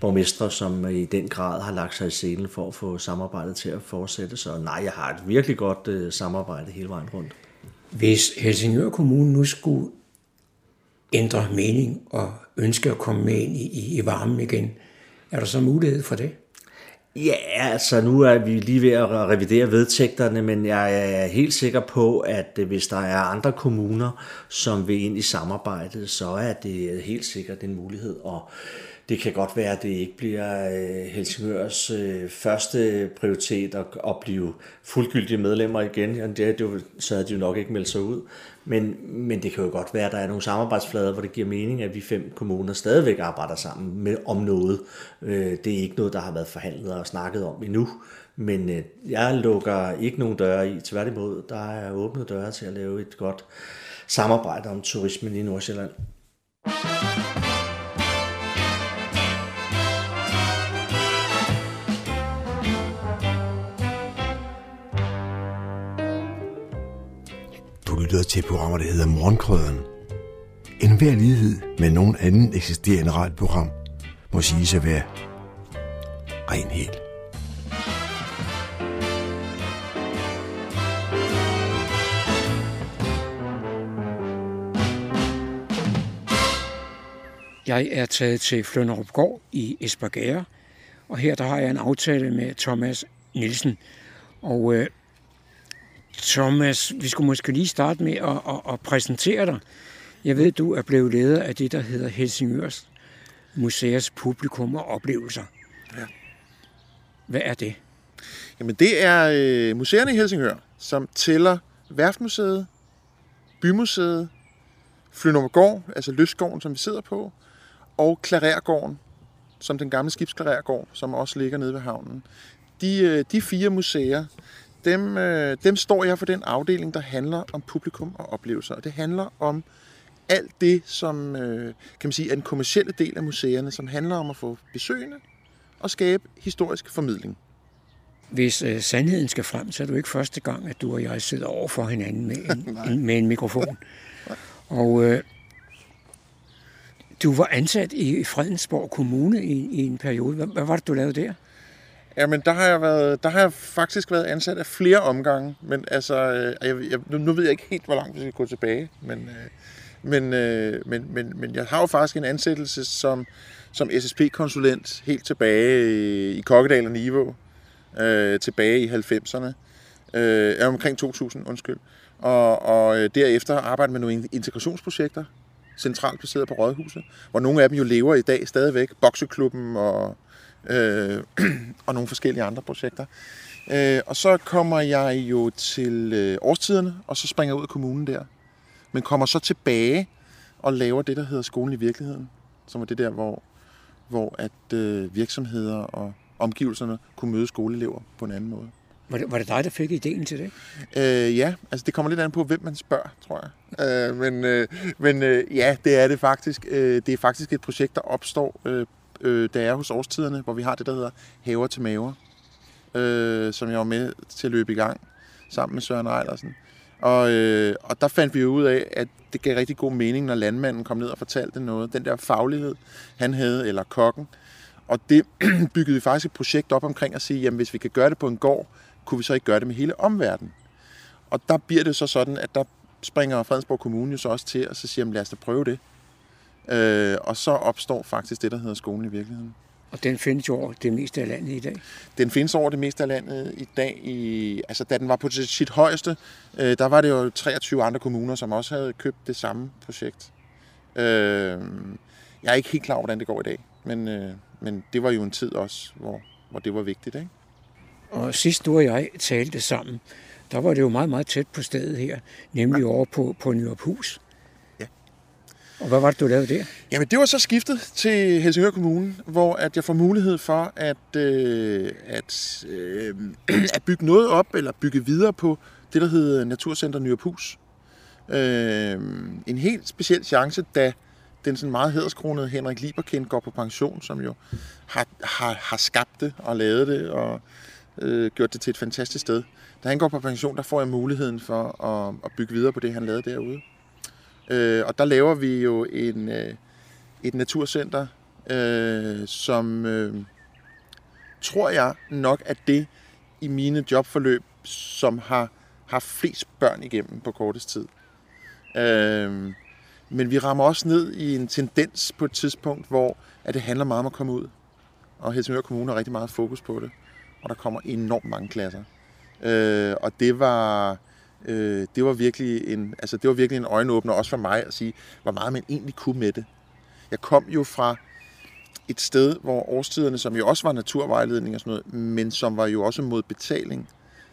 borgmestre, som i den grad har lagt sig i scenen for at få samarbejdet til at fortsætte. Så nej, jeg har et virkelig godt øh, samarbejde hele vejen rundt. Hvis Helsingør Kommune nu skulle ændre mening og ønske at komme med ind i, i, i varmen igen, er der så mulighed for det? Ja, altså nu er vi lige ved at revidere vedtægterne, men jeg er helt sikker på, at øh, hvis der er andre kommuner, som vil ind i samarbejdet, så er det helt sikkert en mulighed. Og det kan godt være, at det ikke bliver øh, Helsingørs øh, første prioritet at, at blive fuldgyldige medlemmer igen. Det, det, så havde de jo nok ikke meldt sig ud. Men, men det kan jo godt være, at der er nogle samarbejdsflader, hvor det giver mening, at vi fem kommuner stadigvæk arbejder sammen med, om noget. Øh, det er ikke noget, der har været forhandlet og snakket om endnu. Men jeg lukker ikke nogen døre i. Tværtimod, der er åbne døre til at lave et godt samarbejde om turismen i Nordsjælland. Du lytter til program der hedder Morgenkrøden. En hver lighed med nogen anden eksisterende radioprogram må sige at være ren helt. Jeg er taget til Flønderup Gård i Esbergære, og her der har jeg en aftale med Thomas Nielsen. Og øh, Thomas, vi skulle måske lige starte med at, at, at præsentere dig. Jeg ved, du er blevet leder af det, der hedder Helsingørs Museers Publikum og Oplevelser. Ja. Hvad er det? Jamen, det er øh, museerne i Helsingør, som tæller Værftmuseet, Bymuseet, Flynummergård, altså Løsgården, som vi sidder på, og Klarergården, som den gamle skibsklarergård, som også ligger nede ved havnen. De, øh, de fire museer, dem, øh, dem står jeg for den afdeling, der handler om publikum og oplevelser. Og det handler om alt det, som øh, kan man sige, er den kommercielle del af museerne, som handler om at få besøgende og skabe historisk formidling. Hvis øh, sandheden skal frem, så er det jo ikke første gang, at du og jeg sidder over for hinanden med en, en, med en mikrofon. Og øh, du var ansat i Fredensborg Kommune i, i en periode. Hvad, hvad var det, du lavede der? Jamen, der har jeg, været, der har jeg faktisk været ansat af flere omgange, men altså, øh, jeg, jeg, nu, nu ved jeg ikke helt, hvor langt vi skal gå tilbage, men, øh, men, øh, men, men, men jeg har jo faktisk en ansættelse som, som SSP-konsulent helt tilbage i, i Kokkedal og Niveau, øh, tilbage i 90'erne, øh, omkring 2000, undskyld. Og, og øh, derefter arbejdet med nogle integrationsprojekter, centralt placeret på Rådhuset, hvor nogle af dem jo lever i dag stadigvæk. Bokseklubben og, øh, og nogle forskellige andre projekter. Øh, og så kommer jeg jo til øh, årstiderne, og så springer jeg ud af kommunen der. Men kommer så tilbage og laver det, der hedder Skolen i Virkeligheden, som er det der, hvor, hvor at øh, virksomheder og omgivelserne kunne møde skoleelever på en anden måde. Var det, var det dig, der fik ideen til det? Øh, ja, altså det kommer lidt an på, hvem man spørger, tror jeg. Øh, men øh, men øh, ja, det er det faktisk. Øh, det er faktisk et projekt, der opstår, øh, øh, der er hos årstiderne, hvor vi har det, der hedder Haver til Maver, øh, som jeg var med til at løbe i gang sammen med Søren Ejlersen. Og, øh, og der fandt vi jo ud af, at det gav rigtig god mening, når landmanden kom ned og fortalte noget. Den der faglighed, han havde, eller kokken. Og det byggede vi faktisk et projekt op omkring at sige, jamen hvis vi kan gøre det på en gård, kunne vi så ikke gøre det med hele omverdenen? Og der bliver det så sådan, at der springer Fredensborg Kommune jo så også til, og så siger, lad os da prøve det. Øh, og så opstår faktisk det, der hedder skolen i virkeligheden. Og den findes jo over det meste af landet i dag? Den findes over det meste af landet i dag. I, altså, da den var på sit højeste, øh, der var det jo 23 andre kommuner, som også havde købt det samme projekt. Øh, jeg er ikke helt klar over, hvordan det går i dag, men, øh, men det var jo en tid også, hvor, hvor det var vigtigt. Ikke? Og sidst du og jeg talte sammen, der var det jo meget, meget tæt på stedet her, nemlig over på, på Nyruphus. Og hvad var det, du lavede der? Jamen, det var så skiftet til Helsingør Kommune, hvor at jeg får mulighed for at, øh, at, øh, at bygge noget op, eller bygge videre på det, der hedder Naturcenter Nyruphus. Øh, en helt speciel chance, da den sådan meget hederskronede Henrik Lieberkind går på pension, som jo har, har, har skabt det og lavet det, og øh, gjort det til et fantastisk sted. Da han går på pension, der får jeg muligheden for at, at bygge videre på det, han lavede derude. Øh, og der laver vi jo en, øh, et naturcenter, øh, som øh, tror jeg nok er det i mine jobforløb, som har haft flest børn igennem på kortest tid. Øh, men vi rammer også ned i en tendens på et tidspunkt, hvor at det handler meget om at komme ud. Og Helsingør Kommune har rigtig meget fokus på det og der kommer enormt mange klasser. Øh, og det var, øh, det var virkelig en, altså det var virkelig en øjenåbner også for mig at sige, hvor meget man egentlig kunne med det. Jeg kom jo fra et sted, hvor årstiderne, som jo også var naturvejledning og sådan noget, men som var jo også mod betaling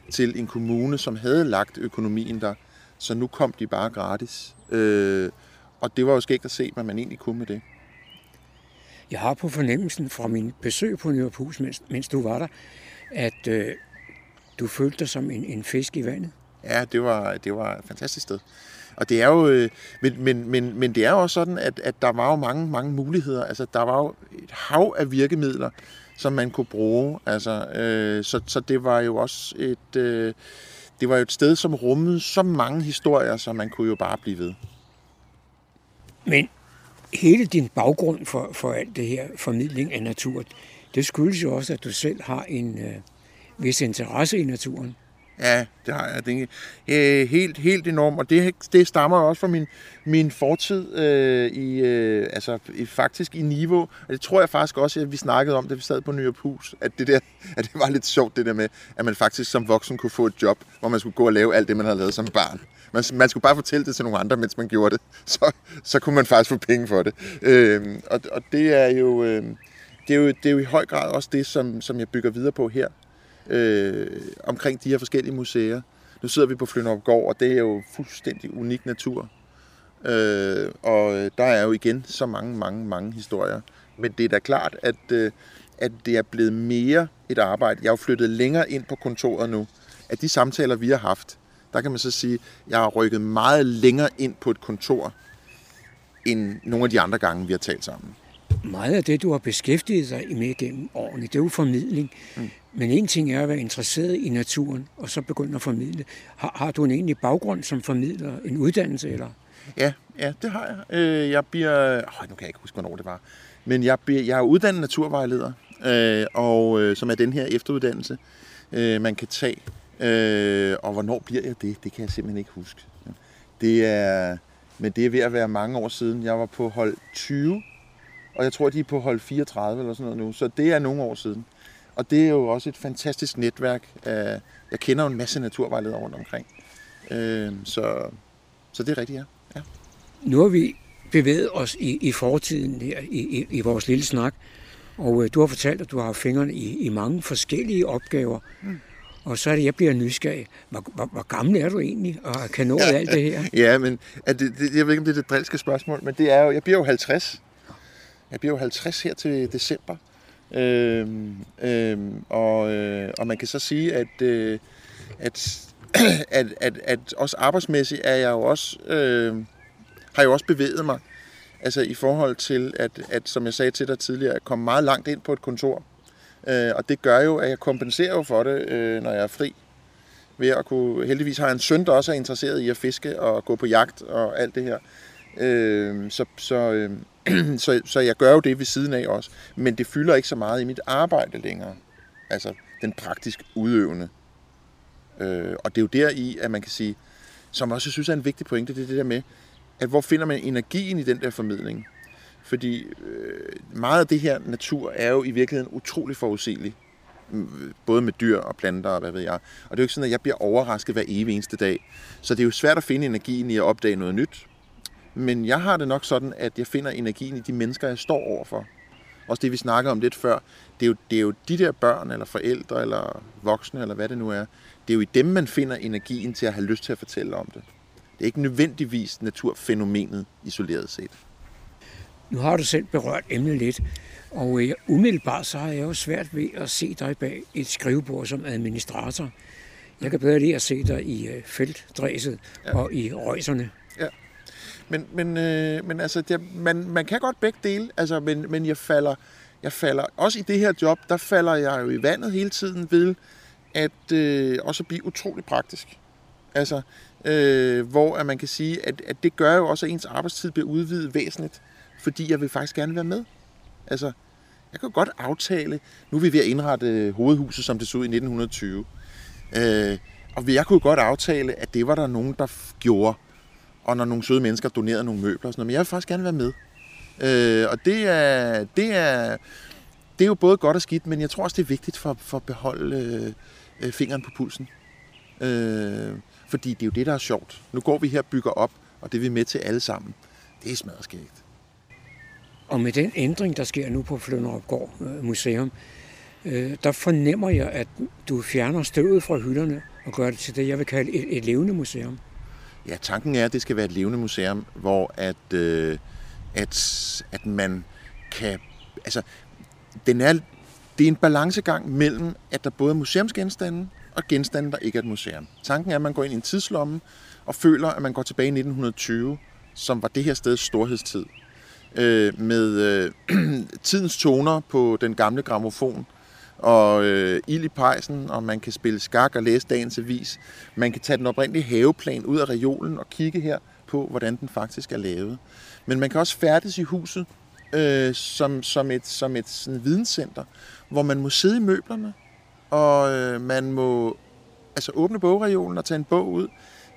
til en kommune, som havde lagt økonomien der, så nu kom de bare gratis. Øh, og det var jo skægt at se, hvad man egentlig kunne med det. Jeg har på fornemmelsen fra min besøg på Nørrepus, mens, mens du var der, at øh, du følte dig som en, en fisk i vandet. Ja, det var, det var et fantastisk sted. Og det er jo, øh, men, men, men, men det er jo også sådan, at, at der var jo mange, mange muligheder. Altså, der var jo et hav af virkemidler, som man kunne bruge. Altså, øh, så, så det var jo også et, øh, det var jo et sted, som rummede så mange historier, så man kunne jo bare blive ved. Men hele din baggrund for, for alt det her formidling af natur, det skyldes jo også, at du selv har en øh, vis interesse i naturen. Ja, det har jeg. Det er øh, helt, helt enormt, og det, det stammer også fra min, min fortid øh, i, øh, altså, i, faktisk i Niveau. Og det tror jeg faktisk også, at vi snakkede om, da vi sad på Nye Hus, at det, der, at det var lidt sjovt det der med, at man faktisk som voksen kunne få et job, hvor man skulle gå og lave alt det, man havde lavet som barn. Man, man skulle bare fortælle det til nogle andre, mens man gjorde det. Så, så kunne man faktisk få penge for det. Øh, og, og det er jo... Øh, det er, jo, det er jo i høj grad også det, som, som jeg bygger videre på her øh, omkring de her forskellige museer. Nu sidder vi på Flynop Gård, og det er jo fuldstændig unik natur. Øh, og der er jo igen så mange, mange, mange historier. Men det er da klart, at, øh, at det er blevet mere et arbejde. Jeg er jo flyttet længere ind på kontoret nu. At de samtaler, vi har haft, der kan man så sige, at jeg har rykket meget længere ind på et kontor, end nogle af de andre gange, vi har talt sammen. Meget af det, du har beskæftiget dig med gennem årene, det er jo formidling. Mm. Men en ting er at være interesseret i naturen, og så begynde at formidle. Har, har du en egentlig baggrund som formidler, en uddannelse eller? Ja, ja det har jeg. Øh, jeg bliver, øh, nu kan jeg ikke huske, hvornår det var, men jeg, bliver, jeg er uddannet naturvejleder, øh, og øh, som er den her efteruddannelse, øh, man kan tage. Øh, og hvornår bliver jeg det? Det kan jeg simpelthen ikke huske. Det er, men det er ved at være mange år siden. Jeg var på hold 20, og jeg tror, de er på hold 34 eller sådan noget nu, så det er nogle år siden. Og det er jo også et fantastisk netværk. Jeg kender jo en masse naturvejledere rundt omkring. Øh, så, så det er rigtigt, ja. ja. Nu har vi bevæget os i, i fortiden her, i, i, i vores lille snak, og øh, du har fortalt, at du har fingrene i, i mange forskellige opgaver. Mm. Og så er det, jeg bliver nysgerrig. Hvor, hvor, hvor gammel er du egentlig, og kan nå alt det her? Ja, men det, det, jeg ved ikke, om det er det drilske spørgsmål, men det er jo, jeg bliver jo 50. Jeg bliver jo 50 her til december. Øhm, øhm, og, øh, og man kan så sige, at, øh, at, at, at, at også arbejdsmæssigt er jeg jo også, øh, har jeg også bevæget mig. Altså i forhold til, at, at som jeg sagde til dig tidligere, at komme meget langt ind på et kontor. Øh, og det gør jo, at jeg kompenserer jo for det, øh, når jeg er fri. Ved at kunne, heldigvis har jeg en søn, der også er interesseret i at fiske og gå på jagt og alt det her. Øh, så, så, øh, så, så jeg gør jo det ved siden af også. Men det fylder ikke så meget i mit arbejde længere. Altså den praktisk udøvende. Øh, og det er jo der i, at man kan sige, som også jeg synes er en vigtig pointe, det er det der med, at hvor finder man energien i den der formidling? Fordi øh, meget af det her natur er jo i virkeligheden utrolig forudsigelig. Mm, både med dyr og planter og hvad ved jeg. Og det er jo ikke sådan, at jeg bliver overrasket hver evig eneste dag. Så det er jo svært at finde energien i at opdage noget nyt. Men jeg har det nok sådan, at jeg finder energien i de mennesker, jeg står overfor. Også det, vi snakkede om lidt før. Det er, jo, det er jo de der børn, eller forældre, eller voksne, eller hvad det nu er. Det er jo i dem, man finder energien til at have lyst til at fortælle om det. Det er ikke nødvendigvis naturfænomenet isoleret set. Nu har du selv berørt emnet lidt, og øh, umiddelbart så har jeg jo svært ved at se dig bag et skrivebord som administrator. Jeg kan bedre lide at se dig i øh, feltdræset ja. og i røjserne. Men, men, øh, men altså, det, man, man kan godt begge dele, altså, men, men jeg falder, jeg falder, også i det her job, der falder jeg jo i vandet hele tiden ved, at øh, også blive utrolig praktisk. Altså, øh, hvor at man kan sige, at, at det gør jo også, at ens arbejdstid bliver udvidet væsentligt, fordi jeg vil faktisk gerne være med. Altså, jeg kan godt aftale, nu er vi ved at indrette øh, hovedhuset, som det så ud i 1920. Øh, og jeg kunne godt aftale, at det var der nogen, der gjorde og når nogle søde mennesker donerede nogle møbler og sådan noget. Men jeg vil faktisk gerne være med. Øh, og det er, det, er, det er jo både godt og skidt, men jeg tror også, det er vigtigt for, for at beholde øh, øh fingeren på pulsen. Øh, fordi det er jo det, der er sjovt. Nu går vi her og bygger op, og det er vi med til alle sammen. Det er smadret. Og med den ændring, der sker nu på Flønderupgård øh, Museum, øh, der fornemmer jeg, at du fjerner støvet fra hylderne og gør det til det, jeg vil kalde et, et levende museum. Ja, tanken er, at det skal være et levende museum, hvor at, øh, at, at man kan... Altså, den er, det er en balancegang mellem, at der både er museumsgenstande og genstande, der ikke er et museum. Tanken er, at man går ind i en tidslomme og føler, at man går tilbage i 1920, som var det her steds storhedstid. Øh, med øh, tidens toner på den gamle gramofon, og øh, ild i pejsen, og man kan spille skak og læse dagens avis. Man kan tage den oprindelige haveplan ud af reolen og kigge her på, hvordan den faktisk er lavet. Men man kan også færdes i huset øh, som, som et, som et sådan videnscenter, hvor man må sidde i møblerne, og øh, man må altså åbne bogreolen og tage en bog ud.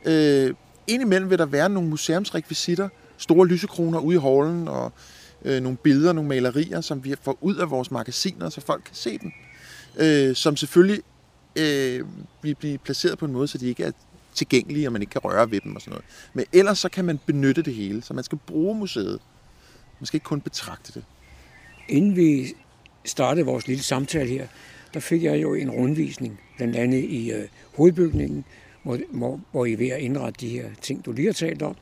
Øh, indimellem vil der være nogle museumsrekvisitter, store lysekroner ude i hallen, og øh, nogle billeder, nogle malerier, som vi får ud af vores magasiner, så folk kan se dem. Øh, som selvfølgelig øh, vil blive placeret på en måde, så de ikke er tilgængelige, og man ikke kan røre ved dem og sådan noget. Men ellers så kan man benytte det hele, så man skal bruge museet. Man skal ikke kun betragte det. Inden vi startede vores lille samtale her, der fik jeg jo en rundvisning, blandt andet i øh, hovedbygningen, hvor, hvor, hvor I er ved at indrette de her ting, du lige har talt om.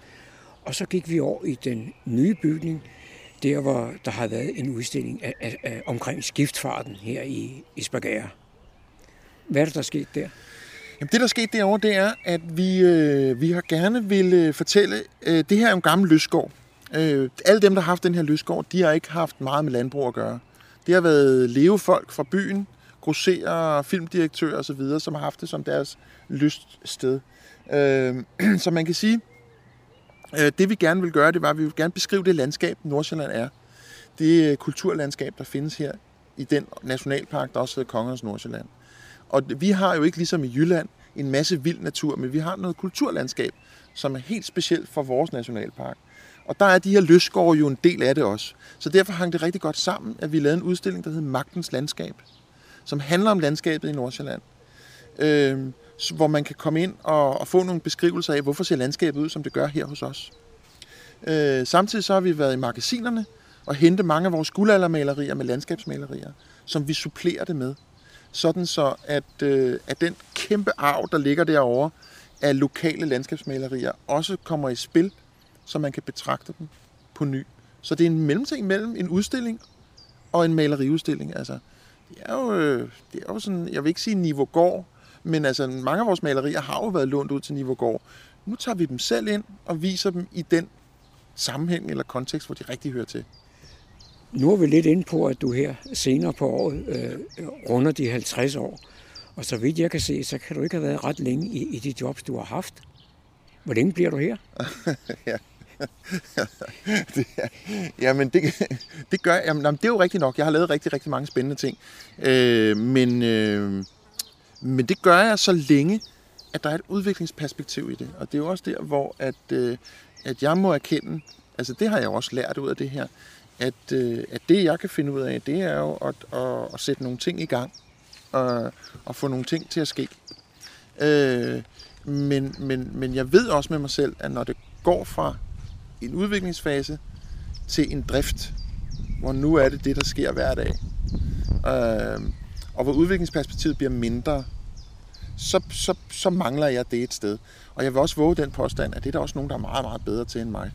Og så gik vi over i den nye bygning, der hvor der har været en udstilling af, af, af, omkring skiftfarten her i, Esbjerg. Hvad er det, der er sket der? Jamen, det, der er sket derovre, det er, at vi, øh, vi har gerne vil øh, fortælle, øh, det her er en gammel løsgård. Øh, alle dem, der har haft den her løsgård, de har ikke haft meget med landbrug at gøre. Det har været levefolk fra byen, grosserer, filmdirektører osv., som har haft det som deres lyststed. Øh, så man kan sige, Øh, det vi gerne vil gøre, det var, at vi vil gerne beskrive det landskab, Nordsjælland er. Det øh, kulturlandskab, der findes her i den nationalpark, der også hedder Kongernes Nordsjælland. Og vi har jo ikke ligesom i Jylland en masse vild natur, men vi har noget kulturlandskab, som er helt specielt for vores nationalpark. Og der er de her løsgårde jo en del af det også. Så derfor hang det rigtig godt sammen, at vi lavede en udstilling, der hedder Magtens Landskab, som handler om landskabet i Nordsjælland. Øh, hvor man kan komme ind og, og få nogle beskrivelser af, hvorfor ser landskabet ud, som det gør her hos os. Øh, samtidig så har vi været i magasinerne og hente mange af vores guldaldermalerier med landskabsmalerier, som vi supplerer det med. Sådan så, at, øh, at den kæmpe arv, der ligger derovre af lokale landskabsmalerier, også kommer i spil, så man kan betragte dem på ny. Så det er en mellemting mellem en udstilling og en maleriudstilling. Altså, det er jo, øh, det er jo sådan, jeg vil ikke sige niveau går, men altså, mange af vores malerier har jo været lånt ud til niveau går. Nu tager vi dem selv ind og viser dem i den sammenhæng eller kontekst, hvor de rigtig hører til. Nu er vi lidt inde på, at du her senere på året øh, runder de 50 år. Og så vidt jeg kan se, så kan du ikke have været ret længe i, i de jobs, du har haft. Hvor længe bliver du her? ja. det, jamen, det, det gør jamen, det er jo rigtigt nok. Jeg har lavet rigtig, rigtig mange spændende ting. Øh, men, øh, men det gør jeg så længe, at der er et udviklingsperspektiv i det. Og det er jo også der, hvor at, øh, at jeg må erkende, altså det har jeg også lært ud af det her, at, øh, at det jeg kan finde ud af, det er jo at, at, at sætte nogle ting i gang og, og få nogle ting til at ske. Øh, men, men, men jeg ved også med mig selv, at når det går fra en udviklingsfase til en drift, hvor nu er det det, der sker hver dag, øh, og hvor udviklingsperspektivet bliver mindre, så, så, så mangler jeg det et sted. Og jeg vil også våge den påstand, at det er der også nogen, der er meget, meget bedre til end mig.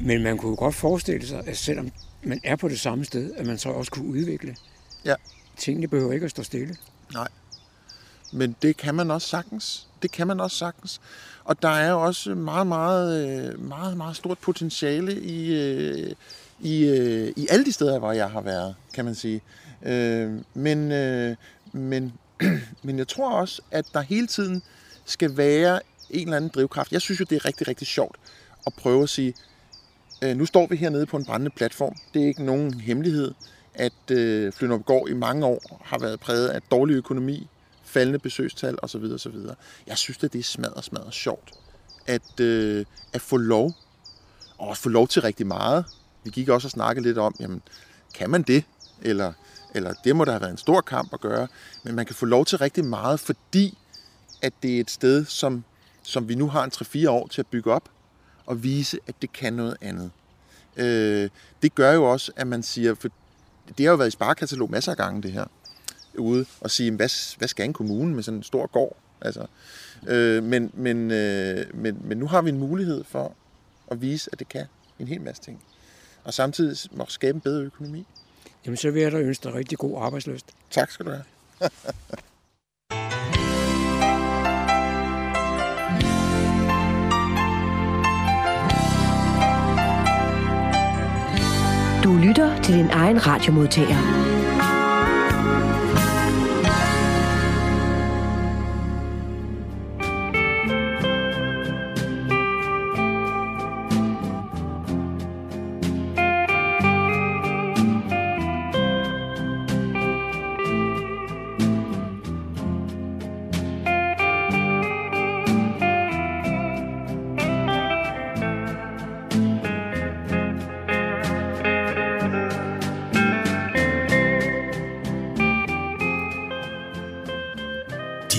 Men man kunne jo godt forestille sig, at selvom man er på det samme sted, at man så også kunne udvikle. Ja. Tingene behøver ikke at stå stille. Nej. Men det kan man også sagtens. Det kan man også sagtens. Og der er også meget, meget, meget, meget stort potentiale i, øh, i, øh, i alle de steder, hvor jeg har været, kan man sige. Øh, men, øh, men, men jeg tror også, at der hele tiden skal være en eller anden drivkraft. Jeg synes jo, det er rigtig, rigtig sjovt at prøve at sige, øh, nu står vi hernede på en brændende platform. Det er ikke nogen hemmelighed, at øh, Flynderupgård i mange år har været præget af dårlig økonomi, faldende besøgstal osv. osv. Jeg synes, at det er smadret, smadret sjovt at, øh, at få lov, og få lov til rigtig meget. Vi gik også og snakkede lidt om, jamen, kan man det? Eller, eller det må der have været en stor kamp at gøre. Men man kan få lov til rigtig meget, fordi at det er et sted, som, som vi nu har en 3-4 år til at bygge op, og vise, at det kan noget andet. Øh, det gør jo også, at man siger, for det har jo været i sparekatalog masser af gange det her, ude og sige, hvad, hvad skal en kommune med sådan en stor gård? Altså, øh, men, men, øh, men, men nu har vi en mulighed for at vise, at det kan en hel masse ting. Og samtidig må skabe en bedre økonomi. Jamen, så vil jeg da ønske dig rigtig god arbejdsløst. Tak skal du have. Du lytter til din egen radiomodtager.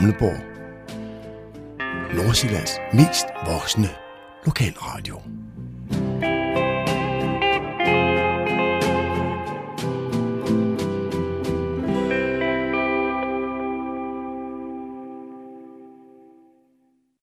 Radio Humleborg, Nordsjællands